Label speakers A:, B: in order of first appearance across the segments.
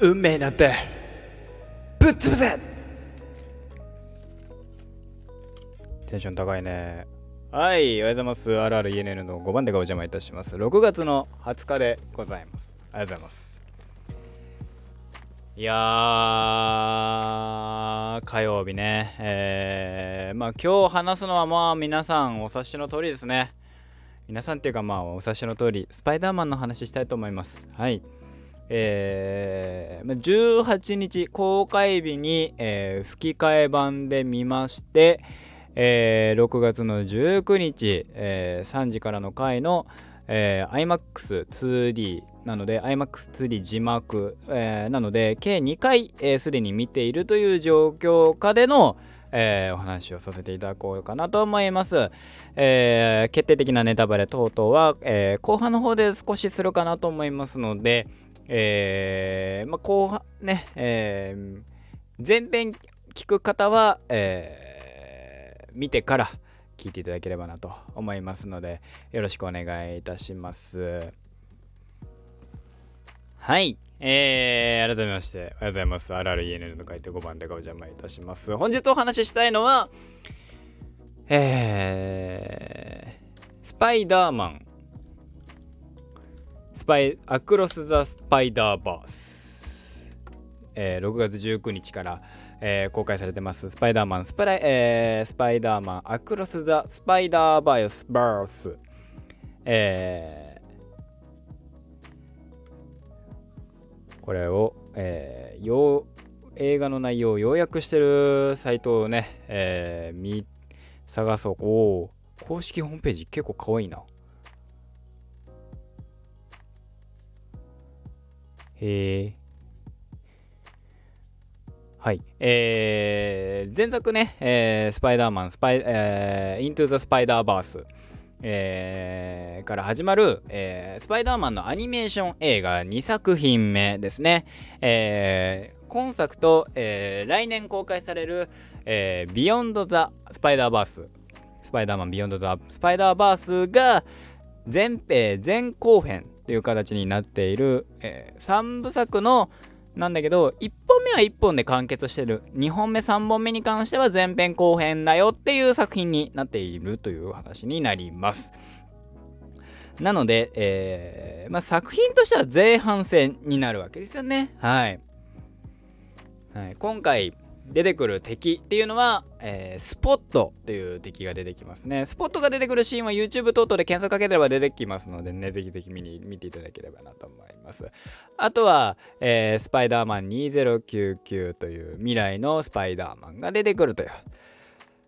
A: 運命なんてぶっ潰せ。テンション高いね。はいおはようございます。RRENN の5番でがお邪魔いたします。6月の20日でございます。ありがとうございます。いやー火曜日ね。えー、まあ今日話すのはまあ皆さんお察しの通りですね。皆さんっていうかまあお察しの通りスパイダーマンの話したいと思います。はいえー、18日公開日に、えー、吹き替え版で見まして、えー、6月の19日、えー、3時からの回の、えー、iMAX2D なので iMAX2D 字幕、えー、なので計2回すで、に見ているという状況下での、えー、お話をさせていただこうかなと思います。えー、決定的なネタバレ等々は、えー、後半の方で少しするかなと思いますので、えー、まあ、後半ね、えー、前編聞く方は、えー、見てから聞いていただければなと思いますので、よろしくお願いいたします。はい。えー、改めまして、おはようございます。RRENN の回答5番でご邪魔いたします。本日お話ししたいのは、えー、スパイダーマンパイアクロス・ザ・スパイダーバース、えー、6月19日から、えー、公開されてます。スパイダーマンスパイ,、えー、スパイダーマンアクロス・ザ・スパイダーバースバース、えー、これを、えー、よ映画の内容を要約してるサイトをね、えー、探そう。お公式ホームページ結構かわいいな。へえ。はい。えー、前作ね、えー、スパイダーマン、スパイ、えー、イントゥ・ザ・スパイダーバース、えー、から始まる、えー、スパイダーマンのアニメーション映画2作品目ですね。えー、今作と、えー、来年公開される、えー、ビヨンド・ザ・スパイダーバース、スパイダーマンビヨンド・ザ・スパイダーバースが前編前後編っていう形になっている、えー、3部作のなんだけど1本目は1本で完結してる。2本目3本目に関しては前編後編だよっていう作品になっているという話になります。なので、えーまあ、作品としては前半戦になるわけですよね。はい、はい、今回出てくる敵っていうのは、えー、スポットっていう敵が出てきますね。スポットが出てくるシーンは YouTube 等々で検索かければ出てきますのでね、ぜひぜひ見に見ていただければなと思います。あとは、えー、スパイダーマン2099という未来のスパイダーマンが出てくるという、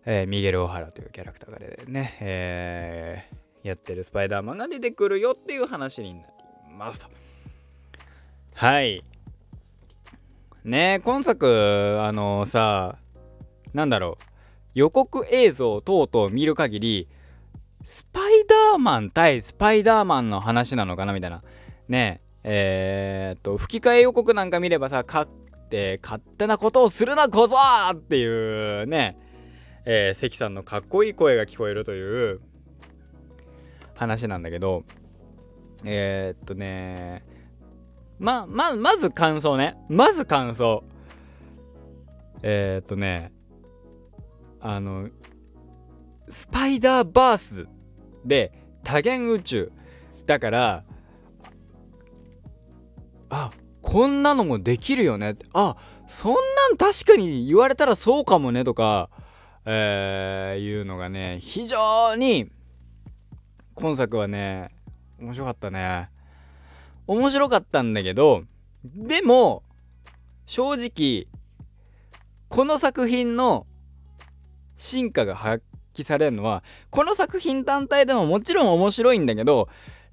A: えー、ミゲル・オハラというキャラクターが出てね、えー、やってるスパイダーマンが出てくるよっていう話になりますと。はい。ね今作あの、さなんだろう。予告映像等々見る限りスパイダーマン対スパイダーマンの話なのかな？みたいな。ねえー、っと吹き替え予告なんか見ればさかって勝手なことをするなこそっていうねえー、関さんのかっこいい声が聞こえるという話なんだけどえー、っとねま、ま、まず感想ね。まず感想。えー、っとね、あの、スパイダーバースで多元宇宙。だから、あ、こんなのもできるよね。あ、そんなん確かに言われたらそうかもねとか、えー、いうのがね、非常に今作はね、面白かったね。面白かったんだけどでも正直この作品の真価が発揮されるのはこの作品単体でももちろん面白いんだけど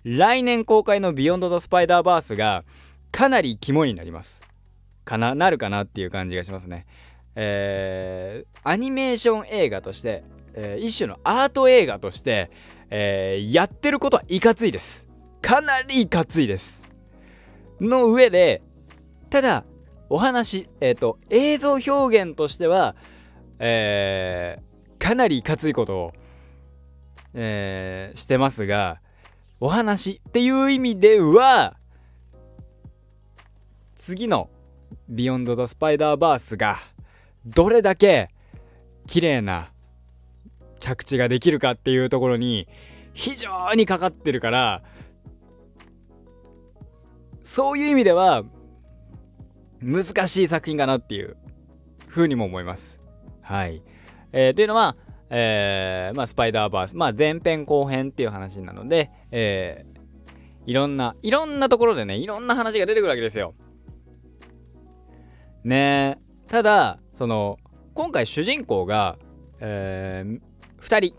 A: 来年公開の「ビヨンド・ザ・スパイダーバース」がかなり肝になります。かななるかなっていう感じがしますね。えー、アニメーション映画として、えー、一種のアート映画として、えー、やってることはいかついです。かなりいかついです。の上でただお話えっ、ー、と映像表現としてはえー、かなりいかついことを、えー、してますがお話っていう意味では次のビヨンド・ザ・スパイダーバースがどれだけ綺麗な着地ができるかっていうところに非常にかかってるからそういう意味では難しい作品かなっていうふうにも思います。はい。えー、というのは、えー、まあ、スパイダーバース、まあ、前編後編っていう話なので、えー、いろんな、いろんなところでね、いろんな話が出てくるわけですよ。ねただ、その、今回主人公が、えー、2人。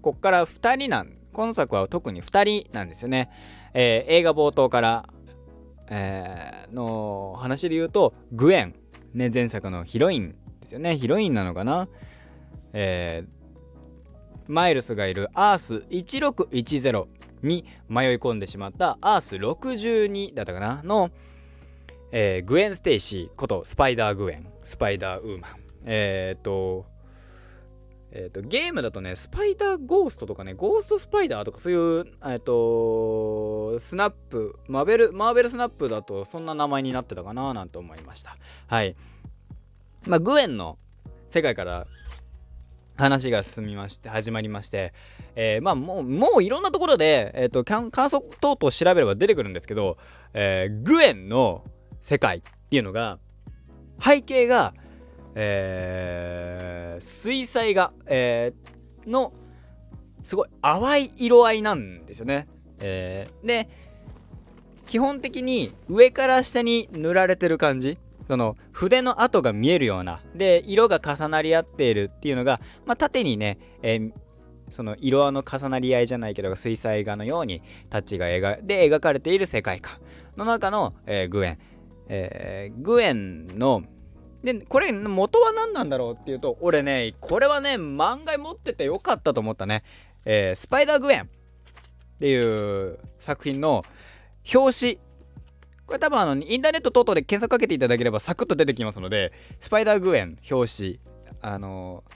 A: こっから2人なん、今作は特に2人なんですよね。えー、映画冒頭から、えー、の話で言うと、グエン。ね、前作のヒロインですよね。ヒロインなのかな？えー、マイルスがいるアース1610に迷い込んでしまったアース62だったかな？の、えー、グエン・ステイシーことスパイダー・グエンスパイダー・ウーマンえー、っとえーと、ゲームだとね、スパイダーゴーストとかね、ゴーストスパイダーとかそういう、えっ、ー、と、スナップ、マーベル、マーベルスナップだとそんな名前になってたかななんて思いました。はい。まあ、グエンの世界から話が進みまして、始まりまして、えー、まあもう、もういろんなところで、えっ、ー、と、観測等々調べれば出てくるんですけど、えー、グエンの世界っていうのが、背景が、えー、水彩画、えー、の、すごい淡い色合いなんですよね。えー、で、基本的に上から下に塗られてる感じその筆の跡が見えるようなで色が重なり合っているっていうのが、まあ、縦にね、えー、その色の重なり合いじゃないけど水彩画のようにタッチが描で描かれている世界観の中の、えー、グエン、えー、グエンのでこれ元は何なんだろうっていうと俺ねこれはね漫画持っててよかったと思ったね、えー、スパイダーグエン。っていう作品の表紙。これ多分あのインターネット等々で検索かけていただければサクッと出てきますので、スパイダーグエン表紙、あのー、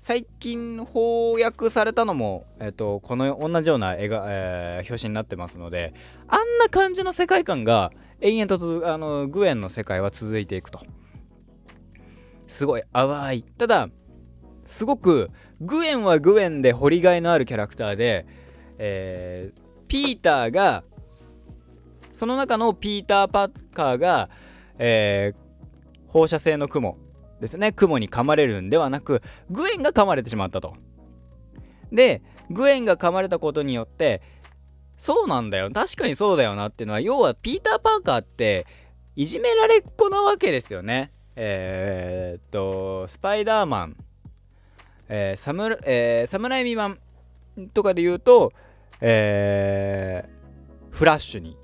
A: 最近翻訳されたのも、えっ、と、この同じような絵が、えー、表紙になってますので、あんな感じの世界観が延々とあのグエンの世界は続いていくと。すごい淡い。ただ、すごくグエンはグエンで掘りがいのあるキャラクターで、えー、ピーターがその中のピーター・パッカーが、えー、放射性の雲ですね雲に噛まれるんではなくグエンが噛まれてしまったと。でグエンが噛まれたことによってそうなんだよ確かにそうだよなっていうのは要はピーター・パーカーっていじめられっ子なわけですよね。えー、っとスパイダーマン、えーサムえー、侍未満とかで言うと、えー、フラッシュに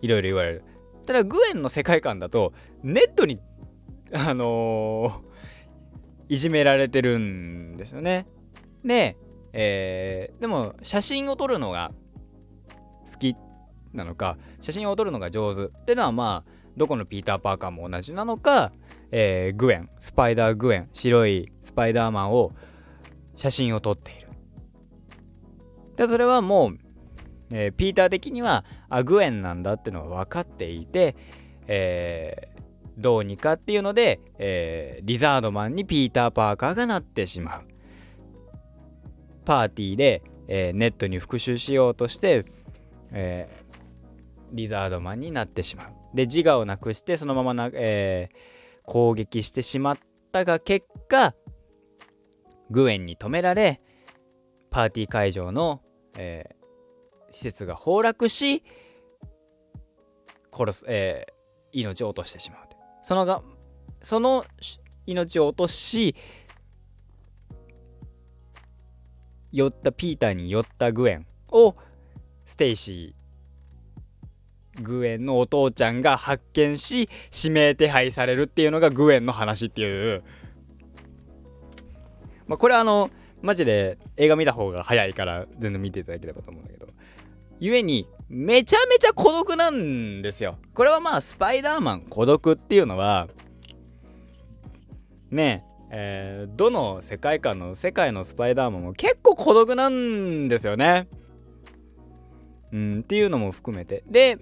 A: いろいろ言われる。ただグエンの世界観だとネットにあのー、いじめられてるんですよね。で、えー、でも写真を撮るのが好きなのか写真を撮るのが上手っていうのはまあどこのピーター・パーカーも同じなのか、えー、グエンスパイダー・グエン白いスパイダーマンを写真を撮っている。でそれはもうえー、ピーター的にはあグエンなんだってのは分かっていて、えー、どうにかっていうので、えー、リザードマンにピーター・パーカーがなってしまう。パーティーで、えー、ネットに復讐しようとして、えー、リザードマンになってしまう。で自我をなくしてそのままな、えー、攻撃してしまったが結果グエンに止められパーティー会場の、えー、施設が崩落し殺す、えー、命を落としてしまうそのがその命を落とし寄ったピーターに寄ったグエンをステイシーグエンのお父ちゃんが発見し指名手配されるっていうのがグエンの話っていう。まあこれはあのマジで映画見た方が早いから全然見ていただければと思うんだけど。ゆえにめちゃめちゃ孤独なんですよ。これはまあスパイダーマン孤独っていうのはねえー、どの世界観の世界のスパイダーマンも結構孤独なんですよね。うんっていうのも含めて。で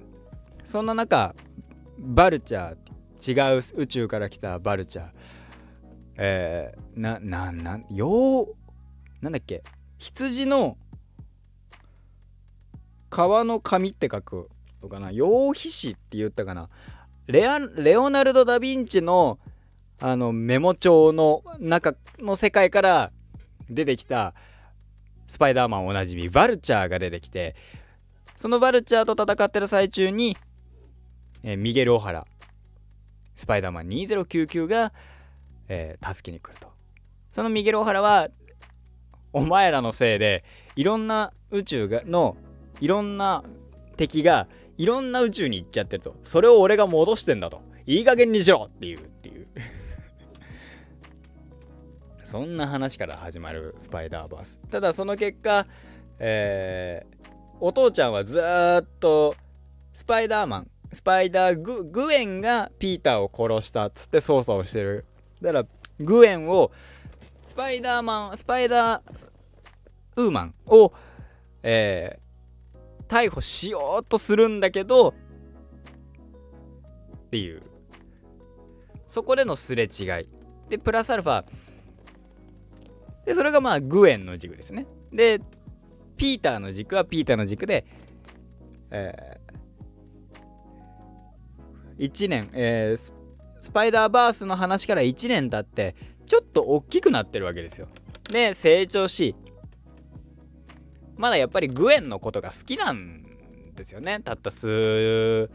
A: そんな中バルチャー違う宇宙から来たバルチャー。えー、なななようなんだっけ？羊の皮の紙って書くのかな？羊皮紙って言ったかな？レアレオナルド・ダ・ヴィンチのあのメモ帳の中の世界から出てきたスパイダーマンおなじみバルチャーが出てきてそのバルチャーと戦ってる最中に、えー、ミゲル・オハラスパイダーマン2099が、えー、助けに来ると。そのミゲル・オハラはお前らのせいでいろんな宇宙がのいろんな敵がいろんな宇宙に行っちゃってると。それを俺が戻してんだと。いい加減にしろっていうっていう。そんな話から始まるスパイダーバース。ただその結果えー、お父ちゃんはずっとスパイダーマンスパイダーググエンがピーターを殺したっつって操作をしてる。だからグエンをスパイダーマンスパイダーウーマンをえー、逮捕しようとするんだけどっていう。そこでのすれ違い。でプラスアルファでそれがまあグエンの軸ですね。でピーターの軸はピーターの軸で、えー、1年、えー、スパイダーバースの話から1年経ってちょっと大きくなってるわけですよ。で成長しまだやっぱりグエンのことが好きなんですよね。たった数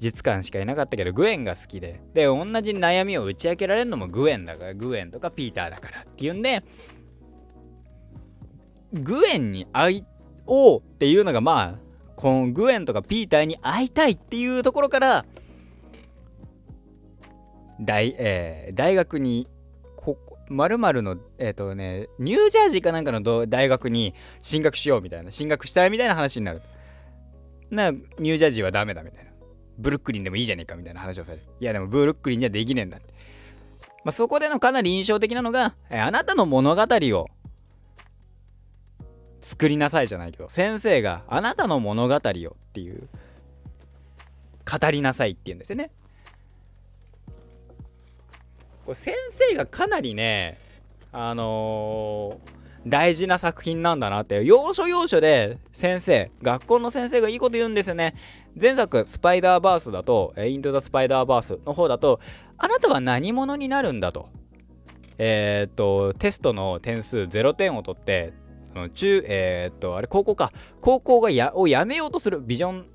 A: 日間しかいなかったけどグエンが好きで。で同じ悩みを打ち明けられるのもグエンだからグエンとかピーターだからっていうんでグエンに会おうっていうのがまあこのグエンとかピーターに会いたいっていうところから大,、えー、大学にまるまるの、えっ、ー、とね、ニュージャージーかなんかの大学に進学しようみたいな、進学したいみたいな話になる。な、ニュージャージーはダメだみたいな。ブルックリンでもいいじゃねえかみたいな話をされる。いや、でもブルックリンじゃできねえんだって。まあ、そこでのかなり印象的なのが、えあなたの物語を作りなさいじゃないけど、先生があなたの物語をっていう、語りなさいって言うんですよね。これ先生がかなりねあのー、大事な作品なんだなって要所要所で先生学校の先生がいいこと言うんですよね。前作スパイダーバースだとイント・ザ・スパイダーバースの方だとあなたは何者になるんだと。えー、っとテストの点数0点を取って中えー、っとあれ高校か。高校がやをやめようとするビジョン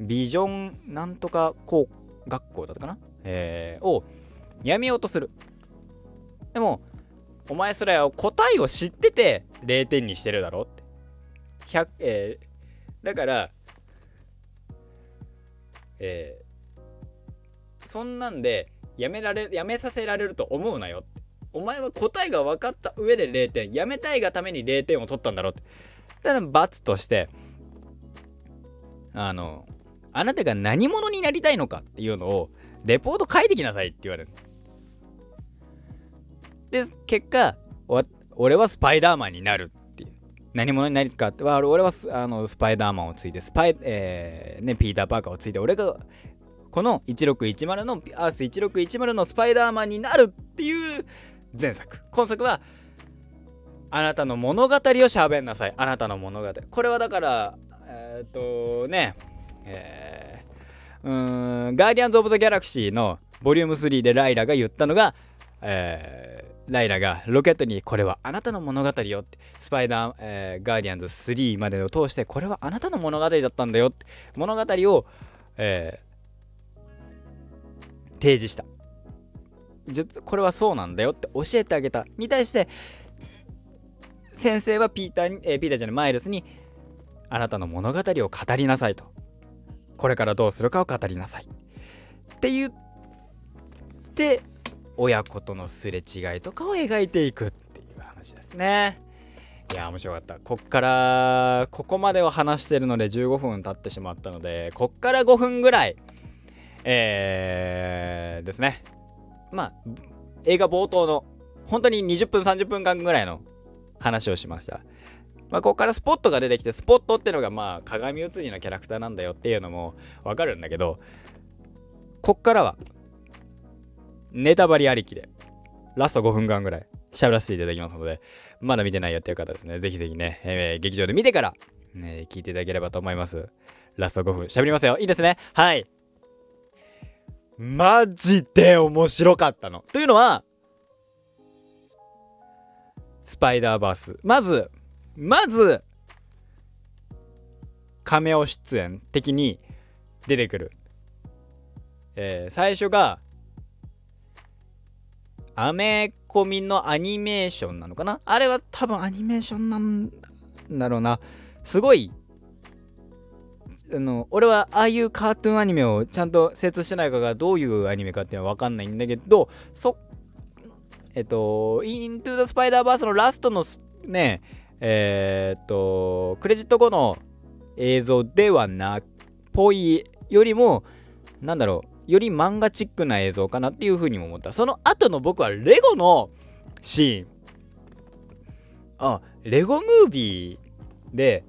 A: ビジョンなんとか高学校だったかな？えー、をやめようとする。でも、お前それは答えを知ってて0点にしてるだろって。100えー、だから、えー、そんなんでやめられやめさせられると思うなよって。お前は答えが分かった上で0点。やめたいがために0点を取ったんだろってた。だ罰として、あの、あなたが何者になりたいのかっていうのを、レポート書いてきなさいって言われる。で、結果、俺はスパイダーマンになるっていう。何者になりつかって、俺はあのスパイダーマンをついて、スパイ、えー、ね、ピーター・パーカーをついて、俺がこの1610の、アース1610のスパイダーマンになるっていう前作。今作は、あなたの物語を喋んなさい。あなたの物語。これはだから、えー、っとね、えー、うーん、ガーディアンズ・オブ・ザ・ギャラクシーのボリューム3でライラが言ったのが、え、ライラがロケットにこれはあなたの物語よってスパイダー、えー、ガーディアンズ3までを通してこれはあなたの物語だったんだよって物語を、えー、提示した。これはそうなんだよって教えてあげた。に対して先生はピーターに、えー、ピーターじゃないマイルスにあなたの物語を語りなさいと。これからどうするかを語りなさい。って言って親子とのすれ違いとかを描いていくっていう話ですね。いや面白かった。こっからここまでを話してるので15分経ってしまったのでこっから5分ぐらいえー、ですね。まあ映画冒頭の本当に20分30分間ぐらいの話をしました。まあ、ここからスポットが出てきてスポットってのがまあ鏡写りのキャラクターなんだよっていうのもわかるんだけどこっからはネタバレありきで。ラスト5分間ぐらい。喋らせていただきますので。まだ見てないよっていう方ですね。ぜひぜひね、えー、劇場で見てから、ね、聞いていただければと思います。ラスト5分。喋りますよ。いいですね。はい。マジで面白かったの。というのはスパイダーバース。まずまずカメオ出演的に出てくる、えー、最初がアメコミのアニメーションなのかな？あれは多分アニメーションなんだろうな。すごいあの俺はああいうカートゥーンアニメをちゃんと精通してないかがどういうアニメかっていうのは分かんないんだけどそえっと「イントゥ・ザ・スパイダーバース」のラストのねえー、っとクレジット後の映像ではなっぽいよりもなんだろうより漫画チックな映像かなっていうふうにも思った。その後の僕はレゴのシーン。あレゴムービーで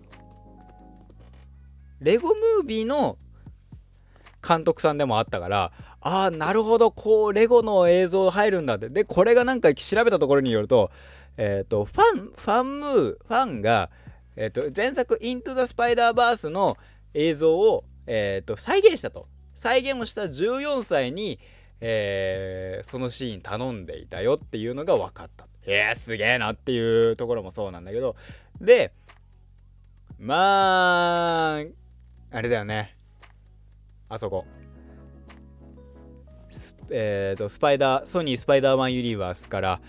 A: レゴムービーの監督さんでもあったからああなるほどこうレゴの映像入るんだって。でこれがなんか調べたところによるとえっ、ー、とファンファンムーファンが、えーと、前作「イントゥ・ザ・スパイダーバース」の映像を、えーと、再現したと。再現をした14歳に、えー、そのシーン頼んでいたよっていうのが分かった。えー、すげえなっていうところもそうなんだけど。でまああれだよね。あそこ。えっ、ー、とスパイダーソニースパイダーマンユニバースから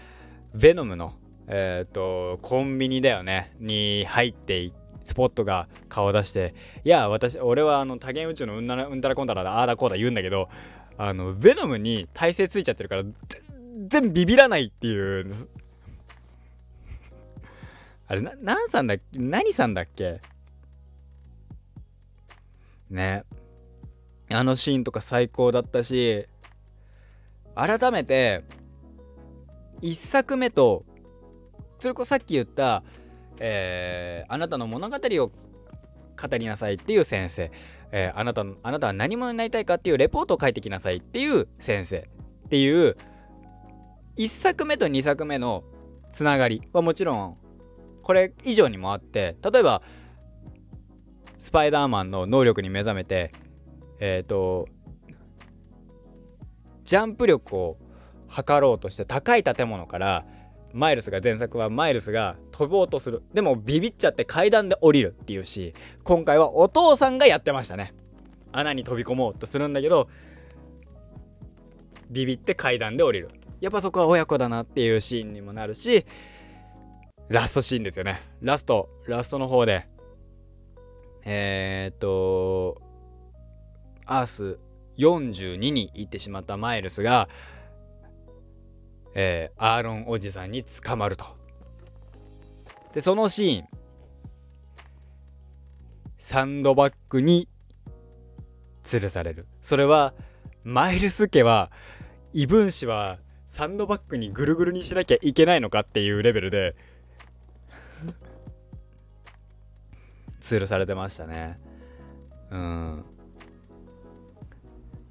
A: ヴェノムのえっ、ー、とコンビニだよね。に入ってスポットが顔を出していや私俺はあの多元宇宙のうんならうんたらこんたらだああだこうだ言うんだけどあのヴェノムに体勢ついちゃってるから全然ビビらないっていう あれな何さんだ何さんだっけ？ね。あのシーンとか最高だったし改めて1作目とそれこそさっき言った、えー、あなたの物語を語りなさいっていう先生、えー、あなたあなたは何者になりたいかっていうレポートを書いてきなさいっていう先生っていう1作目と2作目のつながりはもちろんこれ以上にもあって例えばスパイダーマンの能力に目覚めてえっ、ー、とジャンプ力を測ろうとして高い建物からマイルスが前作はマイルスが飛ぼうとする。でもビビっちゃって階段で降りるっていうし今回はお父さんがやってましたね。穴に飛び込もうとするんだけどビビって階段で降りる。やっぱそこは親子だなっていうシーンにもなるしラストシーンですよね。ラストラストの方で。えー、っとアース42に行ってしまったマイルスがえー、アーロンおじさんに捕まると。でそのシーン。サンドバッグに吊るされる。それはマイルス家は異分子はサンドバッグにぐるぐるにしなきゃいけないのかっていうレベルで吊るされてましたね。うん。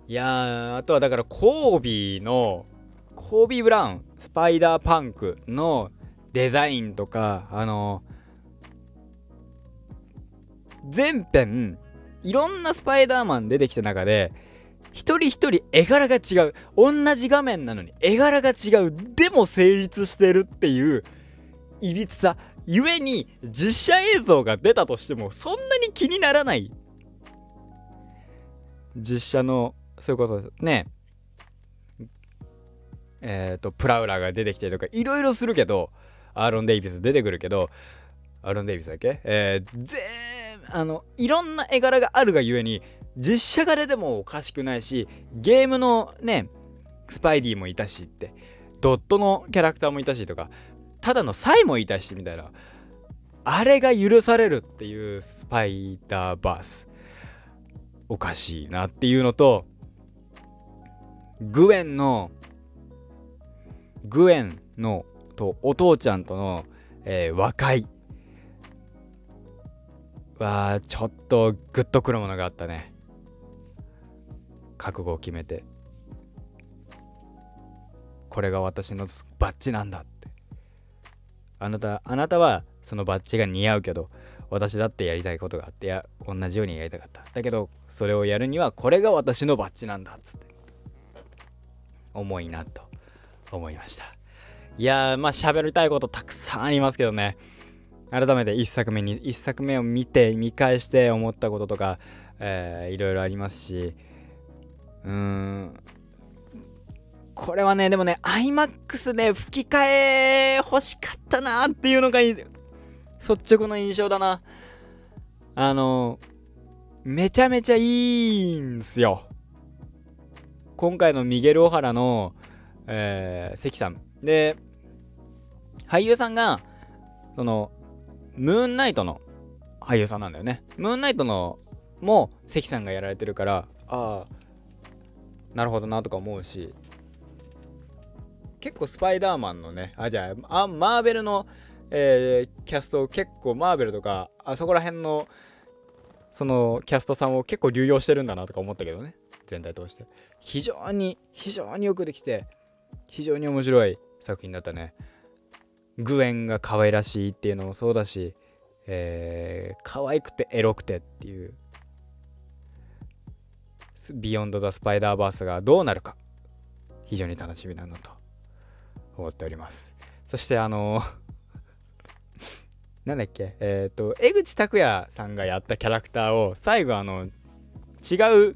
A: いやあとはだからコービーのコービー・ブラウンスパイダーパンクのデザインとかあの全編いろんなスパイダーマン出てきた中で一人一人絵柄が違う。同じ画面なのに絵柄が違う。でも成立してるっていういびつさ。ゆえに実写映像が出たとしてもそんなに気にならない。実写のそれこそねえっ、ー、とプラウラーが出てきたりとかいろいろするけどアーロン・デイビス出てくるけどアーロン・デイビスだっけ？えー、ぜあのいろんな絵柄があるがゆえに実写が出てもおかしくないしゲームのねスパイディもいたしってドットのキャラクターもいたしとかただのサイもいたしみたいなあれが許されるっていうスパイダーバース。おかしいなっていうのとグエンのグエンのとお父ちゃんとの、えー、和解。はちょっとグッとくるものがあったね。覚悟を決めて。これが私のバッジなんだって。あなたあなたはそのバッジが似合うけど私だってやりたいことがあってや同じようにやりたかった。だけどそれをやるにはこれが私のバッジなんだっつって。重いなと。思いました。いやーまあ喋りたいことたくさんありますけどね。改めて1作目に1作目を見て見返して思ったこととか、えー、いろいろありますし。うーん。これはねでもね iMAX で吹き替え欲しかったなっていうのが率直な印象だな。あのめちゃめちゃいいんすよ。今回のミゲル・オハラの、えー、関さん。で俳優さんがそのムーンナイトの俳優さんなんだよね。ムーンナイトのも関さんがやられてるからああなるほどなとか思うし結構スパイダーマンのねあじゃああマーベルの、えー、キャストを結構マーベルとかあそこら辺のそのキャストさんを結構流用してるんだなとか思ったけどね。全体通して。非常に非常によくできて非常に面白い作品だったね。グエンが可愛らしいっていうのもそうだし、えー、可愛くてエロくてっていう。ビヨンド・ザ・スパイダーバースがどうなるか。非常に楽しみなのと思っております。そしてあの なんだっけ？えっ、ー、と江口拓也さんがやったキャラクターを最後あの違う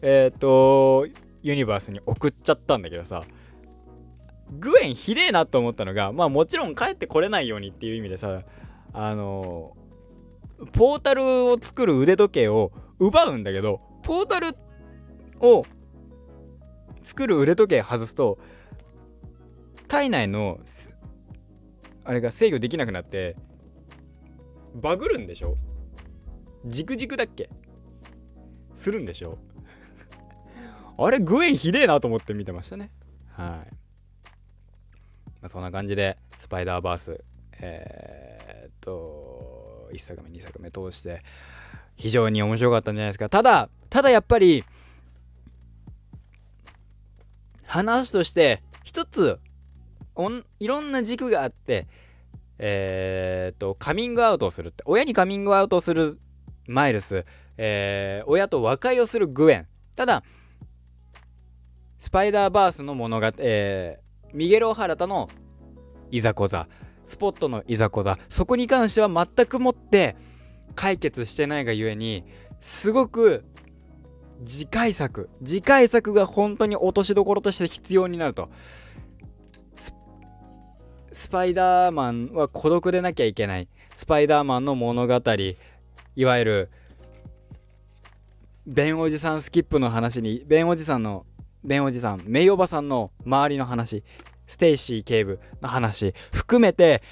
A: えっ、ー、とユニバースに送っちゃったんだけどさ。グエンひでえなと思ったのがまあもちろん帰ってこれないようにっていう意味でさあのポータルを作る腕時計を奪うんだけどポータルを作る腕時計外すと体内のあれが制御できなくなってバグるんでしょ？じくじくだっけ？するんでしょ？あれグエンひでえなと思って見てましたね。はい。まあ、そんな感じでスパイダーバースえー、っと1作目2作目通して非常に面白かったんじゃないですか。ただただやっぱり話として一つおんいろんな軸があってえー、っとカミングアウトをするって親にカミングアウトをするマイルス、えー、親と和解をするグエン。ただスパイダーバースの物語、えミゲル・オハラタのいざこざスポットのいざこざそこに関しては全くもって解決してないがゆえにすごく次回作次回作が本当に落としどころとして必要になると。スパイダーマンは孤独でなきゃいけない。スパイダーマンの物語いわゆるベンおじさんスキップの話にベンおじさんのベンおじさんメイおばさんの周りの話ステイシー警部の話含めて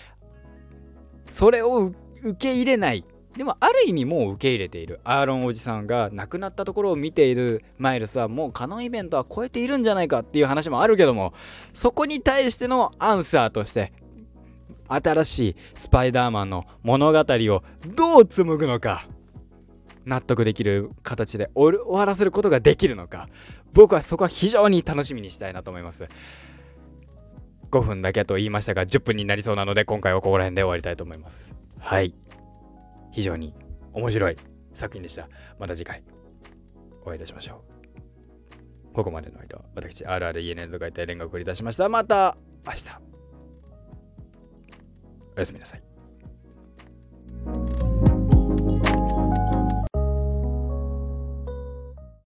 A: それを受け入れない。でもある意味もう受け入れている。アーロンおじさんが亡くなったところを見ている。マイルスはもうカノンイベントは超えているんじゃないかっていう話もあるけどもそこに対してのアンサーとして新しいスパイダーマンの物語をどう紡ぐのか納得できる形で終わらせることができるのか僕はそこは非常に楽しみにしたいなと思います。5分だけと言いましたが10分になりそうなので今回はここら辺で終わりたいと思います。はい。非常に面白い作品でした。また次回お会いいたしましょう。ここまでの間私 RRENN と書いて連絡を繰り出しました。また明日。おやすみなさい。